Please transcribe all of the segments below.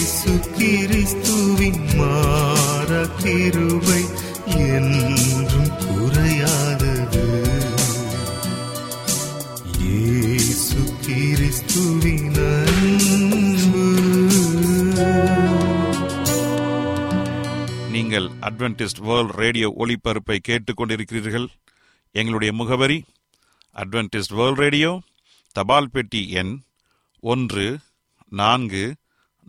இயேசு கிறிஸ்துவின் மாற கிருபை என்றும் குறையாதது இயேசு கிறிஸ்துவின் அன்பு. நீங்கள் அட்வென்டிஸ்ட் வேர்ல்ட் ரேடியோ ஒளிபரப்பை கேட்டுக்கொண்டிருக்கிறீர்கள். எங்களுடைய முகவரி அட்வென்டிஸ்ட் வேர்ல்ட் ரேடியோ தபால் பெட்டி எண் ஒன்று நான்கு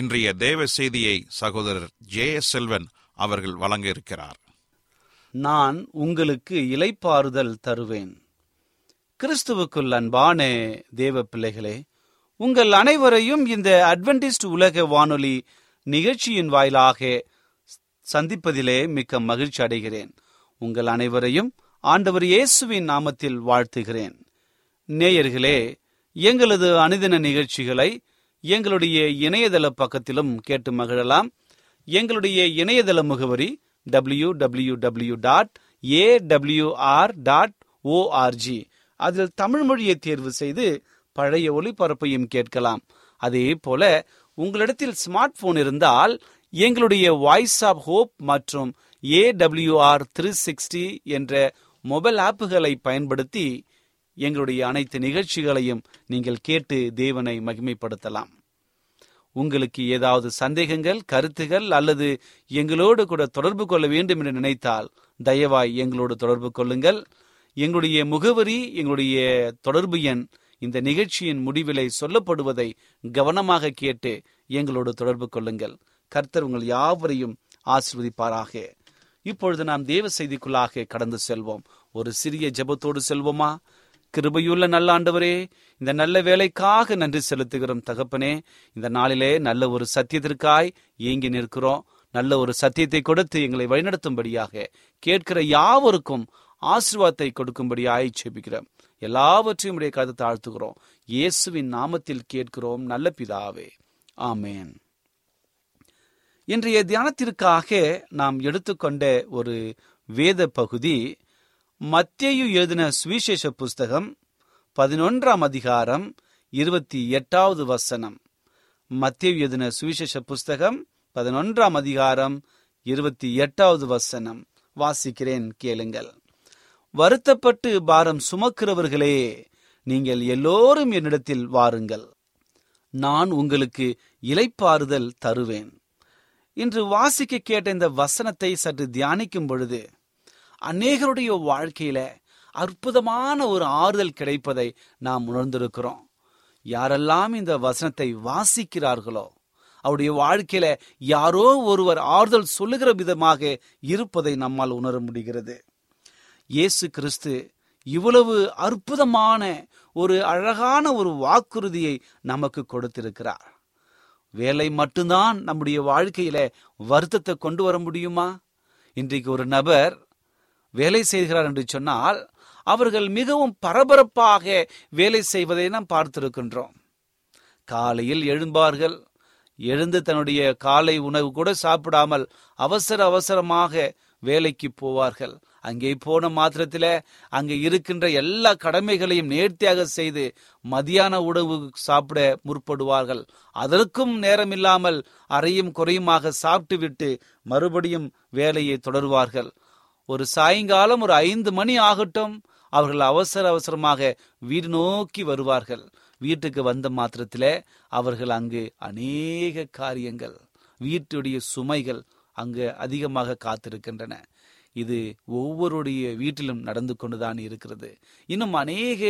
இன்றைய தேவ செய்தியை சகோதரர் ஜே எஸ் செல்வன் அவர்கள் வழங்க இருக்கிறார் நான் உங்களுக்கு இலைப்பாறுதல் தருவேன். கிறிஸ்துவுக்குள் அன்பானே தேவ பிள்ளைகளே உங்கள் அனைவரையும் இந்த அட்வென்டிஸ்ட் உலக வானொலி நிகழ்ச்சியின் வாயிலாக சந்திப்பதிலே மிக்க மகிழ்ச்சி அடைகிறேன். உங்கள் அனைவரையும் ஆண்டவர் இயேசுவின் நாமத்தில் வாழ்த்துகிறேன். நேயர்களே எங்களது அனுதின நிகழ்ச்சிகளை எங்களுடைய இணையதள பக்கத்திலும் கேட்டு மகிழலாம். எங்களுடைய இணையதள முகவரி W W W dot A AWR dot ORG அதில் தமிழ் மொழியை தேர்வு செய்து பழைய ஒளிபரப்பையும் கேட்கலாம். அதே போல உங்களிடத்தில் ஸ்மார்ட் போன் இருந்தால் எங்களுடைய வாய்ஸ் ஆஃப் ஹோப் மற்றும் ஏடபிள்யூஆர் த்ரீ சிக்ஸ்டி என்ற மொபைல் ஆப்புகளை பயன்படுத்தி எங்களுடைய அனைத்து நிகழ்ச்சிகளையும் நீங்கள் கேட்டு தேவனை மகிமைப்படுத்தலாம். உங்களுக்கு ஏதாவது சந்தேகங்கள் கருத்துகள் அல்லது எங்களோடு கூட தொடர்பு கொள்ள வேண்டும் என்று நினைத்தால் தயவாய் எங்களோடு தொடர்பு கொள்ளுங்கள். எங்களுடைய முகவரி எங்களுடைய தொடர்பு எண் இந்த நிகழ்ச்சியின் முடிவிலை சொல்லப்படுவதை கவனமாக கேட்டு எங்களோடு தொடர்பு கொள்ளுங்கள். கர்த்தர் உங்கள் யாவரையும் ஆசிர்வதிப்பாராக. இப்பொழுது நாம் தேவ செய்திக்குள்ளாக கடந்து செல்வோம். ஒரு சிறிய ஜெபத்தோடு செல்வோமா? கிருபையுள்ள நல்ல ஆண்டவரே இந்த நல்ல வேலைக்காக நன்றி செலுத்துகிறோம் தகப்பனே. இந்த நாளிலே நல்ல ஒரு சத்தியத்திற்காய் ஏங்கி நிற்கிறோம். நல்ல ஒரு சத்தியத்தை கொடுத்து எங்களை வழிநடத்தும்படியாக கேட்கிற யாவருக்கும் ஆசீர்வாதத்தை கொடுக்கும்படியாய் செபிக்கிறோம் எல்லாவற்றையும் உடைய கருத்து தாழ்த்துகிறோம். இயேசுவின் நாமத்தில் கேட்கிறோம். நல்ல பிதாவே. ஆமேன். இன்றைய தியானத்திற்காக நாம் எடுத்துக்கொண்ட ஒரு வேத பகுதி மத்தேயு எழுதின சுவிசேஷ புஸ்தகம் பதினொன்றாம் அதிகாரம் இருபத்தி எட்டாவது வசனம். மத்தேயு எழுதின சுவிசேஷ புஸ்தகம் பதினொன்றாம் அதிகாரம் இருபத்தி எட்டாவது வசனம். வாசிக்கிறேன் கேளுங்கள். வருத்தப்பட்டு பாரம் சுமக்கிறவர்களே நீங்கள் எல்லோரும் என்னிடத்தில் வாருங்கள். நான் உங்களுக்கு இலைப்பாறுதல் தருவேன். இன்று வாசிக்க கேட்ட இந்த வசனத்தை சற்று தியானிக்கும் பொழுது அநேகருடைய வாழ்க்கையில அற்புதமான ஒரு ஆறுதல் கிடைப்பதை நாம் உணர்ந்திருக்கிறோம். யாரெல்லாம் இந்த வசனத்தை வாசிக்கிறார்களோ அவருடைய வாழ்க்கையில யாரோ ஒருவர் ஆறுதல் சொல்லுகிற விதமாக இருப்பதை நம்மால் உணர முடிகிறது. இயேசு கிறிஸ்து இவ்வளவு அற்புதமான ஒரு அழகான ஒரு வாக்குறுதியை நமக்கு கொடுத்திருக்கிறார். வேலை மட்டும்தான் நம்முடைய வாழ்க்கையில வருத்தத்தை கொண்டு வர முடியுமா? இன்றைக்கு ஒரு நபர் வேலை செய்கிறார் என்று சொன்னால் அவர்கள் மிகவும் பரபரப்பாக வேலை செய்வதை நாம் பார்த்திருக்கின்றோம். காலையில் எழும்பார்கள். எழுந்து தன்னுடைய காலை உணவு கூட சாப்பிடாமல் அவசர அவசரமாக வேலைக்கு போவார்கள். அங்கே போன மாத்திரத்தில் அங்கே இருக்கின்ற எல்லா கடமைகளையும் நேர்த்தியாக செய்து மதியான உணவு சாப்பிட முற்படுவார்கள். அதற்கும் நேரமில்லாமல் அறையும் குறையுமாக சாப்பிட்டு விட்டு மறுபடியும் வேலையை தொடருவார்கள். ஒரு சாயங்காலம் ஒரு ஐந்து மணி ஆகட்டும் அவர்கள் அவசர அவசரமாக வீடு நோக்கி வருவார்கள். வீட்டுக்கு வந்த மாத்திரத்திலே அவர்கள் அங்கு அநேக காரியங்கள் வீட்டுடைய சுமைகள் அங்கு அதிகமாக காத்திருக்கின்றன. இது ஒவ்வொருடைய வீட்டிலும் நடந்து கொண்டுதான் இருக்கிறது. இன்னும் அநேக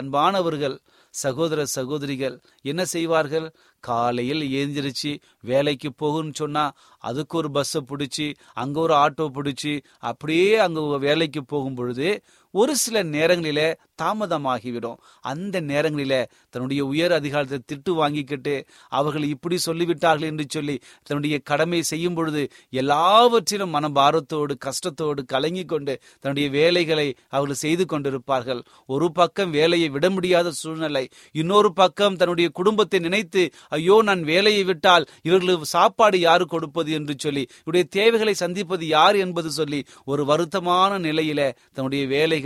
அன்பானவர்கள் சகோதர சகோதரிகள் என்ன செய்வார்கள்? காலையில் ஏந்திரிச்சு வேலைக்கு போகுன்னு சொன்னா அதுக்கு ஒரு பஸ்ஸை பிடிச்சி அங்க ஒரு ஆட்டோ பிடிச்சி அப்படியே அங்க வேலைக்கு போகும் பொழுது ஒரு சில நேரங்களில தாமதமாகிவிடும். அந்த நேரங்களில தன்னுடைய உயர் அதிகாரத்தை திட்டு வாங்கிக்கிட்டு அவர்கள் இப்படி சொல்லிவிட்டார்கள் என்று சொல்லி தன்னுடைய கடமை செய்யும் பொழுது எல்லாவற்றிலும் மனபாரத்தோடு கஷ்டத்தோடு கலங்கி கொண்டு தன்னுடைய வேலைகளை அவர்கள் செய்து கொண்டிருப்பார்கள். ஒரு பக்கம் வேலையை விட முடியாத சூழ்நிலை இன்னொரு பக்கம் தன்னுடைய குடும்பத்தை நினைத்து ஐயோ நான் வேலையை விட்டால் இவர்களுக்கு சாப்பாடு யாரு கொடுப்பது? என்று சொல்லி இவருடைய தேவைகளை சந்திப்பது யார்? என்பது சொல்லி ஒரு வருத்தமான நிலையில தன்னுடைய வேலைகள்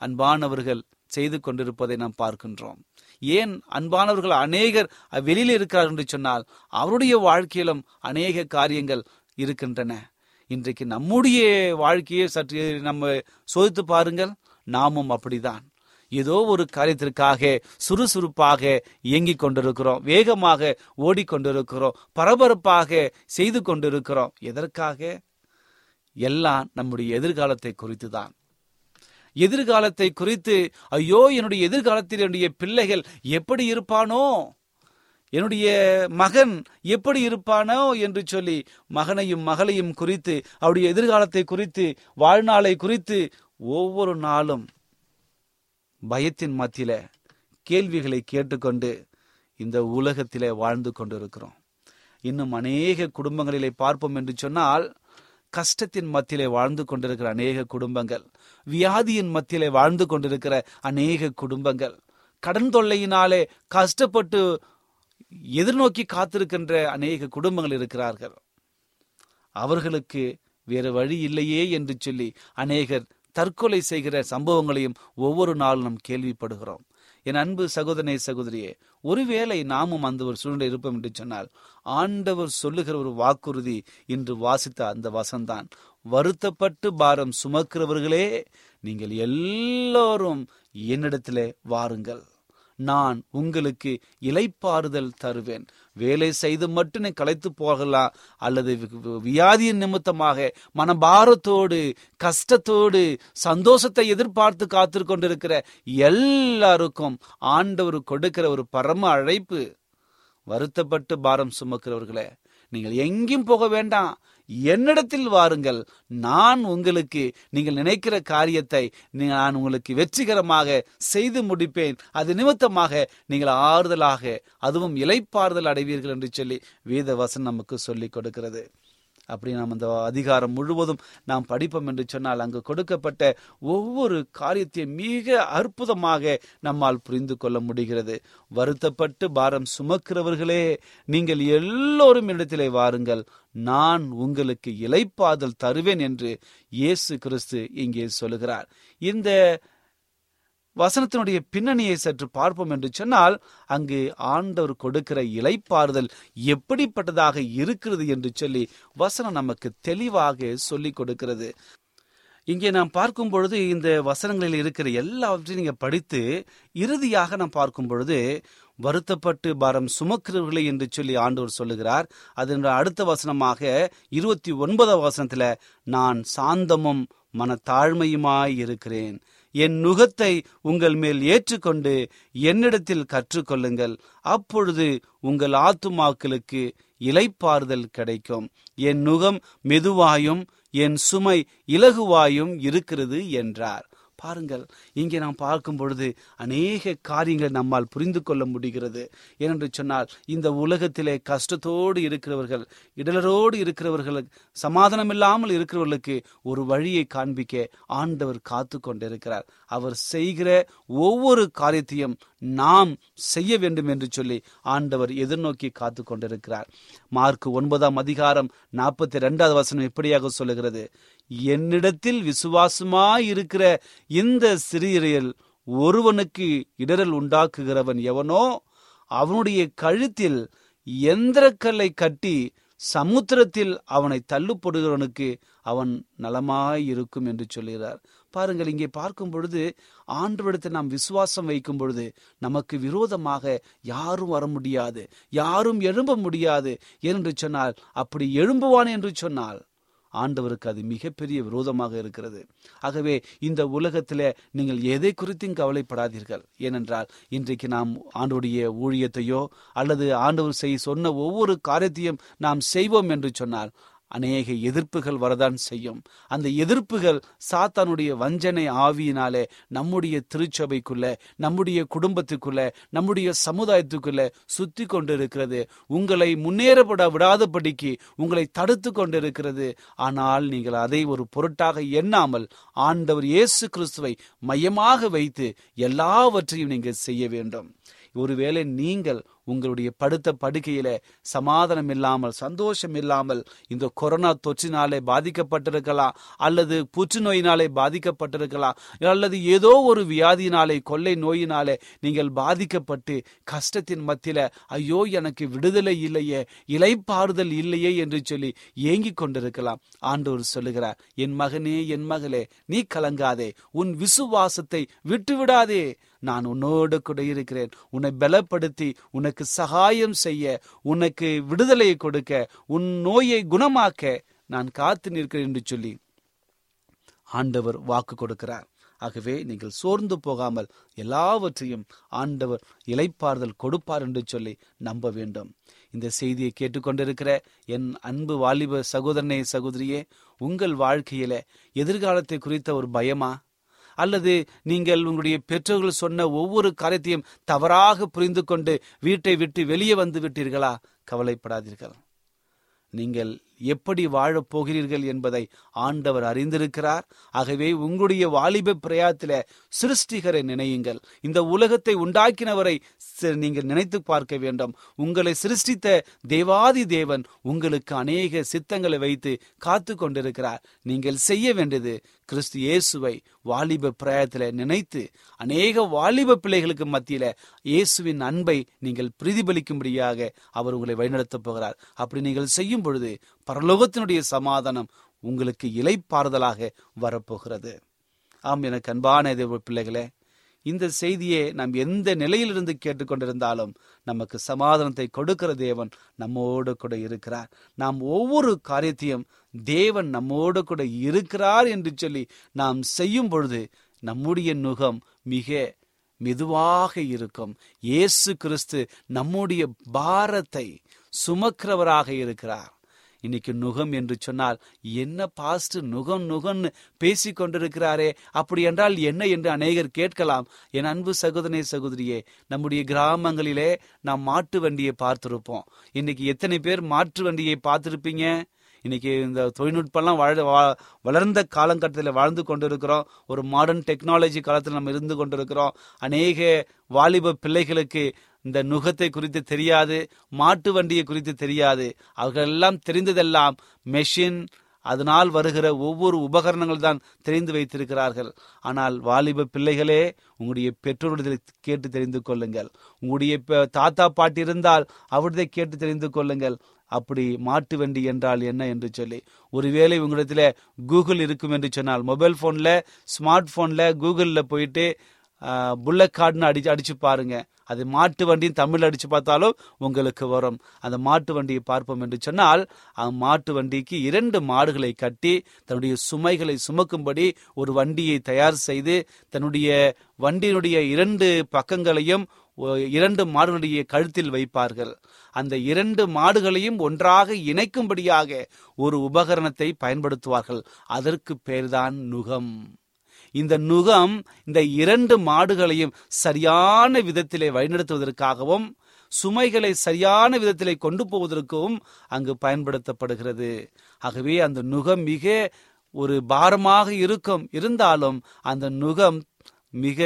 அன்பானவர்கள் செய்து கொண்டிருப்பதை நாம் பார்க்கின்றோம். ஏன் அன்பானவர்கள் அநேகர் வெளியில் இருக்கிறார் என்று சொன்னால் அவருடைய வாழ்க்கையிலும் அநேக காரியங்கள் இருக்கின்றன. இன்றைக்கு நம்முடைய வாழ்க்கையை சற்று நம்ம சோதித்து பாருங்கள் நாமும் அப்படிதான். ஏதோ ஒரு காரியத்திற்காக சுறுசுறுப்பாக இயங்கிக் கொண்டிருக்கிறோம் வேகமாக ஓடிக்கொண்டிருக்கிறோம் பரபரப்பாக செய்து கொண்டிருக்கிறோம். எதற்காக? எல்லாம் நம்முடைய எதிர்காலத்தை குறித்து தான் எதிர்காலத்தை குறித்து ஐயோ என்னுடைய எதிர்காலத்தில் என்னுடைய பிள்ளைகள் எப்படி இருப்பானோ? என்னுடைய மகன் எப்படி இருப்பானோ? என்று சொல்லி மகனையும் மகளையும் குறித்து அவருடைய எதிர்காலத்தை குறித்து வாழ்நாளை குறித்து ஒவ்வொரு நாளும் பயத்தின் மத்தியில கேள்விகளை கேட்டுக்கொண்டு இந்த உலகத்திலே வாழ்ந்து கொண்டிருக்கிறோம். இன்னும் அநேக குடும்பங்களிலே பார்ப்போம் என்று சொன்னால் கஷ்டத்தின் மத்தியிலே வாழ்ந்து கொண்டிருக்கிற அநேக குடும்பங்கள் வியாதியின் மத்தியிலே வாழ்ந்து கொண்டிருக்கிற அநேக குடும்பங்கள் கடன் தொல்லையினாலே கஷ்டப்பட்டு எதிர்நோக்கி காத்திருக்கின்ற அநேக குடும்பங்கள் இருக்கிறார்கள். அவர்களுக்கு வேறு வழி இல்லையே என்று சொல்லி அநேகர் தற்கொலை செய்கிற சம்பவங்களையும் ஒவ்வொரு நாளும் நாம் கேள்விப்படுகிறோம். என் அன்பு சகோதரனே சகோதரியே ஒருவேளை நாமும் அந்த ஒரு சூழ்நிலை இருப்போம் என்று சொன்னால் ஆண்டவர் சொல்லுகிற ஒரு வாக்குறுதி இன்று வாசித்த அந்த வசந்தான். வருத்தப்பட்டு பாரம் சுமக்கிறவர்களே நீங்கள் எல்லோரும் என்னிடத்திலே வாருங்கள். நான் உங்களுக்கு இலைப்பாறுதல் தருவேன். வேலை செய்து மட்டும் நீ களைத்து போகலாம் அல்லது வியாதியின் நிமித்தமாக மனபாரத்தோடு கஷ்டத்தோடு சந்தோஷத்தை எதிர்பார்த்து காத்து கொண்டிருக்கிற எல்லாருக்கும் ஆண்டவர் கொடுக்கிற ஒரு பரம அழைப்பு. வருத்தப்பட்டு பாரம் சுமக்கிறவர்களே நீங்கள் எங்கேயும் போக வேண்டாம். என்னிடத்தில் வாருங்கள். நான் உங்களுக்கு நீங்கள் நினைக்கிற காரியத்தை நான் உங்களுக்கு வெற்றிகரமாக செய்து முடிப்பேன். அது நிமித்தமாக நீங்கள் ஆறுதலாக அதுவும் இலைப்பாறுதல் அடைவீர்கள் என்று சொல்லி வேத வசன் நமக்கு சொல்லிக் கொடுக்கிறது. அப்படி நாம் அந்த அதிகாரம் முழுவதும் நாம் படிப்போம் என்று சொன்னால் அங்கு கொடுக்கப்பட்ட ஒவ்வொரு காரியத்தையும் மிக அற்புதமாக நம்மால் புரிந்து கொள்ள முடிகிறது. வருத்தப்பட்டு பாரம் சுமக்கிறவர்களே நீங்கள் எல்லோரும் இடத்திலே வாருங்கள். நான் உங்களுக்கு இலைப்பாதல் தருவேன் என்று இயேசு கிறிஸ்து இங்கே சொல்லுகிறார். இந்த வசனத்தினுடைய பின்னணியை சற்று பார்ப்போம் என்று சொன்னால் அங்கு ஆண்டவர் கொடுக்கிற இலைப்பாறுதல் எப்படிப்பட்டதாக இருக்கிறது என்று சொல்லி வசனம் நமக்கு தெளிவாக சொல்லி கொடுக்கிறது. இங்கே நாம் பார்க்கும் பொழுது இந்த வசனங்களில் இருக்கிற எல்லாவற்றையும் நீங்க படித்து இறுதியாக நாம் பார்க்கும் பொழுது வருத்தப்பட்டு பாரம் சுமக்கிறவர்களே என்று சொல்லி ஆண்டவர் சொல்லுகிறார். அதன் அடுத்த வசனமாக இருபத்தி ஒன்பதாம் வசனத்துல நான் சாந்தமும் மனத்தாழ்மையுமாய் இருக்கிறேன். என் நுகத்தை உங்கள் மேல் ஏற்றுக்கொண்டு என்னிடத்தில் கற்றுக்கொள்ளுங்கள். அப்பொழுது உங்கள் ஆத்துமாக்களுக்கு இலைப்பாறுதல் கிடைக்கும். என் நுகம் மெதுவாயும் என் சுமை இலகுவாயும் இருக்கிறது என்றார். பாருங்கள் இங்கே நாம் பார்க்கும் பொழுது அநேக காரியங்கள் நம்மால் புரிந்து கொள்ள முடிகிறது. ஏனென்று சொன்னால் இந்த உலகத்திலே கஷ்டத்தோடு இருக்கிறவர்கள் இடலரோடு இருக்கிறவர்கள் சமாதானம் இல்லாமல் இருக்கிறவர்களுக்கு ஒரு வழியை காண்பிக்க ஆண்டவர் காத்து கொண்டிருக்கிறார். அவர் செய்கிற ஒவ்வொரு காரியத்தையும் நாம் செய்ய வேண்டும் என்று சொல்லி ஆண்டவர் எதிர்நோக்கி காத்து கொண்டிருக்கிறார். மார்க் ஒன்பதாம் அதிகாரம் நாற்பத்தி இரண்டாவது வசனம் இப்படியாக சொல்லுகிறது? என்னிடத்தில் விசுவாசமாயிருக்கிற இந்த சிறியரில் ஒருவனுக்கு இடரல் உண்டாக்குகிறவன் எவனோ அவனுடைய கழுத்தில் எந்திரக்கல்லை கட்டி சமுத்திரத்தில் அவனை தள்ளுப்படுகிறவனுக்கு அவன் நலமாயிருக்கும் என்று சொல்கிறார் பாருங்கள் இங்கே பார்க்கும் பொழுது ஆண்டவரிடத்தை நாம் விசுவாசம் வைக்கும் பொழுது நமக்கு விரோதமாக யாரும் வர முடியாது யாரும் எழும்ப முடியாது என்று சொன்னால் அப்படி எழும்புவான் என்று சொன்னால் ஆண்டவருக்கு அது மிகப்பெரிய விரோதமாக இருக்கிறது. ஆகவே இந்த உலகத்திலே நீங்கள் எதை குறித்தும் கவலைப்படாதீர்கள். ஏனென்றால் இன்றைக்கு நாம் ஆண்டோடைய ஊழியத்தையோ அல்லது ஆண்டவர் செய் சொன்ன ஒவ்வொரு காரியத்தையும் நாம் செய்வோம் என்று சொன்னால் அநேக எதிர்ப்புகள் வரதான் செய்யும். அந்த எதிர்ப்புகள் சாத்தானுடைய வஞ்சனை ஆவியினாலே நம்முடைய திருச்சபைக்குள்ள நம்முடைய குடும்பத்துக்குள்ள நம்முடைய சமுதாயத்துக்குள்ள சுத்தி கொண்டிருக்கிறது. உங்களை முன்னேறப்பட விடாதபடிக்கு உங்களை தடுத்து கொண்டிருக்கிறது. ஆனால் நீங்கள் அதை ஒரு பொருட்டாக எண்ணாமல் ஆண்டவர் இயேசு கிறிஸ்துவை மையமாக வைத்து எல்லாவற்றையும் நீங்கள் செய்ய வேண்டும். ஒருவேளை நீங்கள் உங்களுடைய படுத்த படுக்கையில சமாதானம் இல்லாமல் சந்தோஷம் இல்லாமல் இந்த கொரோனா தொற்றினாலே பாதிக்கப்பட்டிருக்கலாம் அல்லது புற்றுநோயினாலே பாதிக்கப்பட்டிருக்கலாம் அல்லது ஏதோ ஒரு வியாதியினாலே கொள்ளை நோயினாலே நீங்கள் பாதிக்கப்பட்டு கஷ்டத்தின் மத்தியில ஐயோ எனக்கு விடுதலை இல்லையே இலைப்பாறுதல் இல்லையே என்று சொல்லி ஏங்கிக் கொண்டிருக்கலாம். ஆண்டவர் சொல்லுகிறார் என் மகனே என் மகளே நீ கலங்காதே உன் விசுவாசத்தை விட்டுவிடாதே. நான் உன்னோடு கூட இருக்கிறேன். உன்னை பலப்படுத்தி உனக்கு சகாயம் செய்ய உனக்கு விடுதலையை கொடுக்க உன் நோயை குணமாக்க நான் காத்து நிற்கிறேன் என்று சொல்லி ஆண்டவர் வாக்கு கொடுக்கிறார். ஆகவே நீங்கள் சோர்ந்து போகாமல் எல்லாவற்றையும் ஆண்டவர் இலைப்பாறுதல் கொடுப்பார் என்று சொல்லி நம்ப வேண்டும். இந்த செய்தியை கேட்டுக்கொண்டிருக்கிற என் அன்பு வாலிப சகோதரனே சகோதரியே உங்கள் வாழ்க்கையில எதிர்காலத்தை குறித்த ஒரு பயமா? அல்லது நீங்கள் உங்களுடைய பெற்றோர்கள் சொன்ன ஒவ்வொரு காரியத்தையும் தவறாக புரிந்து கொண்டு வீட்டை விட்டு வெளியே வந்து விட்டீர்களா? கவலைப்படாதீர்கள். நீங்கள் எப்படி வாழப் போகிறீர்கள் என்பதை ஆண்டவர் அறிந்திருக்கிறார். ஆகவே உங்களுடைய வாலிப பிரயாத்தில சிருஷ்டிகரை நினையுங்கள். இந்த உலகத்தை உண்டாக்கினவரை நீங்கள் நினைத்து பார்க்க வேண்டும். உங்களை சிருஷ்டித்த தேவாதி தேவன் உங்களுக்கு அநேக சித்தங்களை வைத்து காத்து கொண்டிருக்கிறார் நீங்கள் செய்ய வேண்டியது கிறிஸ்து இயேசுவை வாலிப பிரயத்தில நினைத்து அநேக வாலிப பிள்ளைகளுக்கு மத்தியில இயேசுவின் அன்பை நீங்கள் பிரதிபலிக்கும்படியாக அவர் உங்களை வழிநடத்தப் போகிறார். அப்படி நீங்கள் செய்யும் பொழுது பரலோகத்தினுடைய சமாதானம் உங்களுக்கு இலைப்பாறுதலாக வரப்போகிறது. ஆம் எனக்கு அன்பான தேவ பிள்ளைகளே இந்த செய்தியை நாம் எந்த நிலையிலிருந்து கேட்டுக்கொண்டிருந்தாலும் நமக்கு சமாதானத்தை கொடுக்கிற தேவன் நம்மோடு கூட இருக்கிறார். நாம் ஒவ்வொரு காரியத்தையும் தேவன் நம்மோடு கூட இருக்கிறார் என்று சொல்லி நாம் செய்யும் பொழுது நம்முடைய நுகம் மிக மெதுவாக இருக்கும். இயேசு கிறிஸ்து நம்முடைய பாரத்தை சுமக்கிறவராக இருக்கிறார். இன்னைக்கு நுகம் என்று சொன்னால் என்ன பாஸ்ட் நுகம் நுகம்னு பேசி கொண்டிருக்கிறாரே? அப்படி என்றால் என்ன என்று அநேகர் கேட்கலாம். என் அன்பு சகோதரே சகோதரியே நம்முடைய கிராமங்களிலே நாம் மாட்டு வண்டியை பார்த்திருப்போம். இன்னைக்கு எத்தனை பேர் மாற்று வண்டியை பார்த்திருப்பீங்க? இன்னைக்கு இந்த தொழில்நுட்பம்லாம் வாழ வளர்ந்த காலகட்டத்தில் வாழ்ந்து கொண்டிருக்கிறோம். ஒரு மாடர்ன் டெக்னாலஜி காலத்தில் நம்ம இருந்து கொண்டிருக்கிறோம். அநேக வாலிப பிள்ளைகளுக்கு இந்த நுகத்தை குறித்து தெரியாது மாட்டு வண்டியை குறித்து தெரியாது. அவர்களெல்லாம் தெரிந்ததெல்லாம் மெஷின் அதனால் வருகிற ஒவ்வொரு உபகரணங்கள் தான் தெரிந்து வைத்திருக்கிறார்கள். ஆனால் வாலிப பிள்ளைகளே உங்களுடைய பெற்றோருடைய கேட்டு தெரிந்து கொள்ளுங்கள். உங்களுடைய தாத்தா பாட்டி இருந்தால் அவருடைய கேட்டு தெரிந்து கொள்ளுங்கள். அப்படி மாட்டு வண்டி என்றால் என்ன என்று சொல்லி. ஒருவேளை உங்களிடத்துல கூகுள் இருக்கும் என்று சொன்னால் மொபைல் போன்ல ஸ்மார்ட் போன்ல கூகுளில் போயிட்டு புல்லட் கார்டுன்னு அடிச்சு அடிச்சு பாருங்க. அது மாட்டு வண்டியும் தமிழ் அடிச்சு பார்த்தாலும் உங்களுக்கு வரும். அந்த மாட்டு வண்டியை பார்ப்போம் என்று சொன்னால் மாட்டு வண்டிக்கு இரண்டு மாடுகளை கட்டி தன்னுடைய சுமைகளை சுமக்கும்படி ஒரு வண்டியை தயார் செய்து தன்னுடைய வண்டியினுடைய இரண்டு பக்கங்களையும் இரண்டு மாடுகளுடைய கழுத்தில் வைப்பார்கள். அந்த இரண்டு மாடுகளையும் ஒன்றாக இணைக்கும்படியாக ஒரு உபகரணத்தை பயன்படுத்துவார்கள். அதற்கு பெயர்தான் நுகம். இந்த நுகம் இந்த இரண்டு மாடுகளையும் சரியான விதத்திலே வழிநடத்துவதற்காகவும் சுமைகளை சரியான விதத்திலே கொண்டு போவதற்கும் அங்கு பயன்படுத்தப்படுகிறது. ஆகவே அந்த நுகம் மிக ஒரு பாரமாக இருக்கும். இருந்தாலும் அந்த நுகம் மிக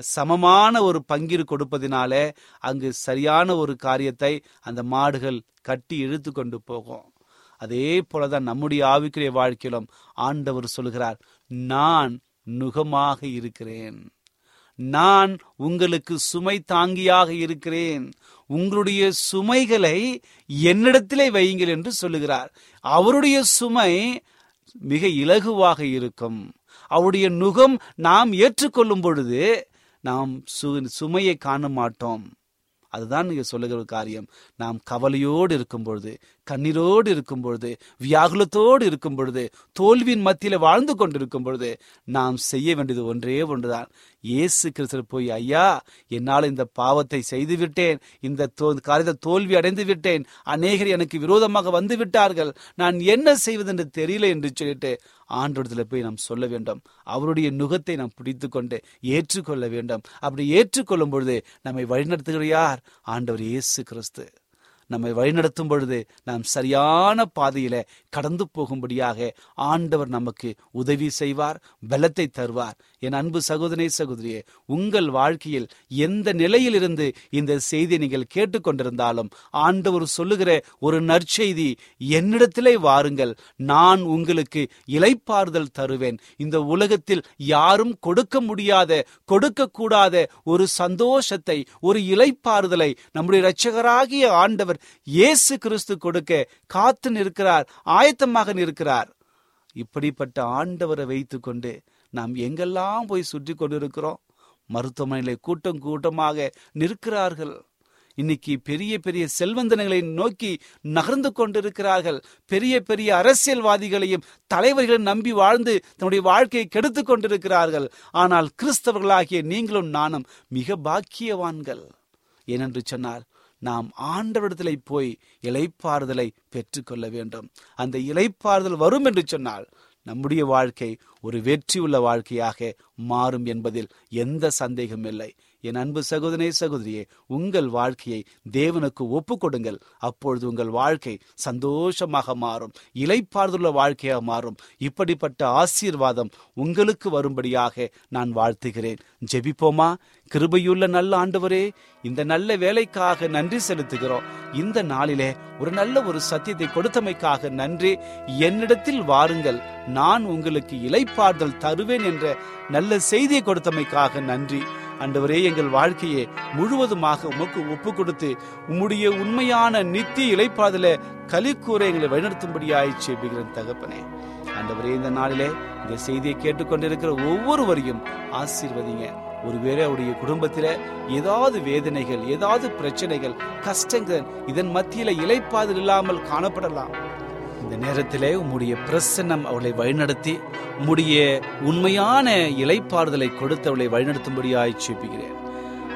சமமான ஒரு பங்கிரு கொடுப்பதினாலே அங்கு சரியான ஒரு காரியத்தை அந்த மாடுகள் கட்டி இழுத்து கொண்டு போகும். அதே போலதான் நம்முடைய ஆவிக்குரிய வாழ்க்கையிலும் ஆண்டவர் சொல்கிறார் நான் நுகமாக இருக்கிறேன். நான் உங்களுக்கு சுமை தாங்கியாக இருக்கிறேன். உங்களுடைய சுமைகளை என்னிடத்திலே வையுங்கள் என்று சொல்லுகிறார். அவருடைய சுமை மிக இலகுவாக இருக்கும். அவருடைய நுகம் நாம் ஏற்றுக்கொள்ளும் பொழுது நாம் சுமையை காண மாட்டோம். அதுதான் நீங்க சொல்லுகிற ஒரு காரியம். நாம் கவலையோடு இருக்கும் பொழுது கண்ணீரோடு இருக்கும் பொழுது வியாகுலத்தோடு இருக்கும் பொழுது தோல்வியின் மத்தியில வாழ்ந்து கொண்டிருக்கும் பொழுது நாம் செய்ய வேண்டியது ஒன்றே ஒன்றுதான். இயேசு கிறிஸ்தர் போய் ஐயா என்னால் இந்த பாவத்தை செய்து விட்டேன். இந்த காரியத்தை தோல்வி அடைந்து விட்டேன். அநேகர் எனக்கு விரோதமாக வந்து விட்டார்கள். நான் என்ன செய்வது என்று தெரியல என்று சொல்லிட்டு ஆண்டோடத்தில் போய் நாம் சொல்ல வேண்டும். அவருடைய நுகத்தை நாம் பிடித்து கொண்டு ஏற்றுக்கொள்ள வேண்டும். அப்படி ஏற்றுக்கொள்ளும் பொழுது நம்மை வழிநடத்துகிற யார்? ஆண்டவர் இயேசு கிறிஸ்து. நம்மை வழிநடத்தும் பொழுது நாம் சரியான பாதையில கடந்து போகும்படியாக ஆண்டவர் நமக்கு உதவி செய்வார் பலத்தை தருவார். என் அன்பு சகோதரே சகோதரியே உங்கள் வாழ்க்கையில் எந்த நிலையில் இருந்து இந்த செய்தி நீங்கள் கேட்டுக்கொண்டிருந்தாலும் ஆண்டவர் சொல்லுகிற ஒரு நற்செய்தி என்னிடத்திலே வாருங்கள். நான் உங்களுக்கு இலைப்பாறுதல் தருவேன். இந்த உலகத்தில் யாரும் கொடுக்க முடியாத கொடுக்க கூடாத ஒரு சந்தோஷத்தை ஒரு இலைப்பாறுதலை நம்முடைய இரட்சகராகிய ஆண்டவர் இயேசு கிறிஸ்து கொடுக்க காத்து நிற்கிறார் ஆயத்தமாக நிற்கிறார். இப்படிப்பட்ட ஆண்டவரை வைத்துக்கொண்டு நாம் எங்கெல்லாம் போய் சுற்றி கொண்டிருக்கிறோம்? மருத்துவமனையில கூட்டம் கூட்டமாக நிற்கிறார்கள். இன்னைக்கு பெரிய பெரிய செல்வந்தனங்களை நோக்கி நகர்ந்து கொண்டிருக்கிறார்கள். பெரிய பெரிய அரசியல்வாதிகளையும் தலைவர்களையும் நம்பி வாழ்ந்து தன்னுடைய வாழ்க்கையை கெடுத்து கொண்டிருக்கிறார்கள். ஆனால் கிறிஸ்தவர்களாகிய நீங்களும் நானும் மிக பாக்கியவான்கள். ஏனென்று சொன்னால் நாம் ஆண்டவரிடத்திலே போய் இலைப்பாறுதலை பெற்றுக்கொள்ள வேண்டும். அந்த இலைப்பாறுதல் வரும் என்று சொன்னால் நம்முடைய வாழ்க்கை ஒரு வெற்றி உள்ள வாழ்க்கையாக மாறும் என்பதில் எந்த சந்தேகம் இல்லை. என் அன்பு சகோதரே சகோதரியே உங்கள் வாழ்க்கையை தேவனுக்கு ஒப்பு கொடுங்கள் அப்பொழுது உங்கள் வாழ்க்கை சந்தோஷமாக மாறும். இலைப்பார்ந்துள்ள வாழ்க்கையாக மாறும். இப்படிப்பட்ட ஆசீர்வாதம் உங்களுக்கு வரும்படியாக நான் வாழ்த்துகிறேன். ஜெபிப்போமா? கிருபையுள்ள நல்ல ஆண்டவரே இந்த நல்ல வேலைக்காக நன்றி செலுத்துகிறோம். இந்த நாளிலே ஒரு நல்ல ஒரு சத்தியத்தை கொடுத்தமைக்காக நன்றி. என்னிடத்தில் வாருங்கள். நான் உங்களுக்கு இலைப்பார்தல் தருவேன் என்ற நல்ல செய்தியை கொடுத்தமைக்காக நன்றி. அண்டவரே எங்கள் வாழ்க்கையை முழுவதுமாக உமக்கு ஒப்பு கொடுத்து உம்முடைய உண்மையான நித்திய இலைப்பாதல கலிக்கூற எங்களை வழிநடத்தும்படியாய் செய்கிறேன் தகப்பனே. அண்டவரே இந்த நாளிலே இந்த செய்தியை கேட்டுக்கொண்டிருக்கிற ஒவ்வொருவரையும் ஆசீர்வதிங்க. ஒருவேளை அவருடைய குடும்பத்தில் ஏதாவது வேதனைகள் ஏதாவது பிரச்சனைகள் கஷ்டங்கள் இதன் மத்தியில் இலைப்பாதல் இல்லாமல் காணப்படலாம். இந்த நேரத்திலே உம்முடைய பிரசன்னம் அவளை வழிநடத்தி உம்முடைய உண்மையான இலைப்பாறுதலை கொடுத்து அவளை வழிநடத்தும்படியாய் சேப்பிக்கிறேன்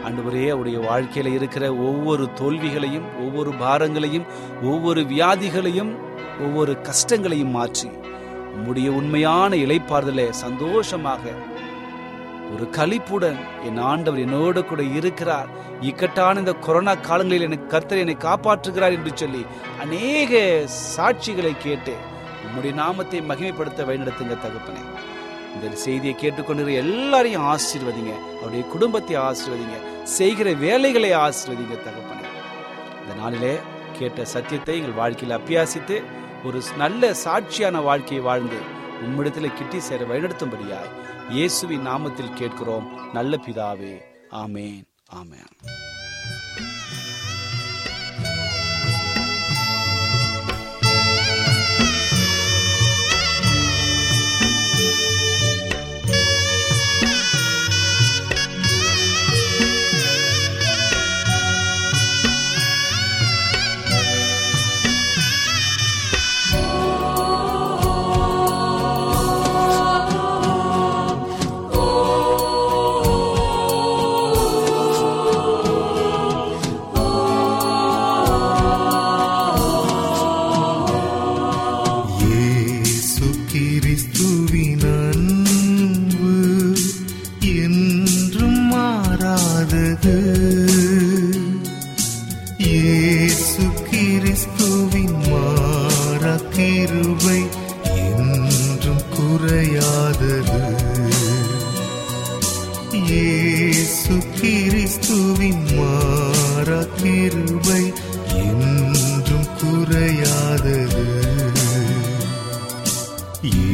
அன்றுவரே அவருடைய வாழ்க்கையில் இருக்கிற ஒவ்வொரு தோல்விகளையும் ஒவ்வொரு பாரங்களையும் ஒவ்வொரு வியாதிகளையும் ஒவ்வொரு கஷ்டங்களையும் மாற்றி உம்முடைய உண்மையான இலைப்பாறுதலை சந்தோஷமாக ஒரு கலிப்புடன் என் ஆண்டவர் என்னோடு கூட இருக்கிறார். இக்கட்டான இந்த கொரோனா காலங்களில் எனக்கு கர்த்தர் என்னை காப்பாற்றுகிறார் என்று சொல்லி அநேக சாட்சிகளை கேட்டு உம்முடைய நாமத்தை மகிமைப்படுத்த வழிநடத்துங்க தகப்பனே. இந்த செய்தியை கேட்டுக்கொண்டு எல்லாரையும் ஆசீர்வதிங்க. அவருடைய குடும்பத்தை ஆசீர்வதிங்க. செய்கிற வேலைகளை ஆசீர்வதிங்க தகப்பனே. இந்த நாளிலே கேட்ட சத்தியத்தை எங்கள் வாழ்க்கையில் அப்பியாசித்து ஒரு நல்ல சாட்சியான வாழ்க்கையை வாழ்ந்து உம்மிடத்தில் கிட்டி சேர வழிநடத்தும்படியாய் இயேசுவின் நாமத்தில் கேட்கிறோம். நல்ல பிதாவே ஆமேன் ஆமேன். இயேசு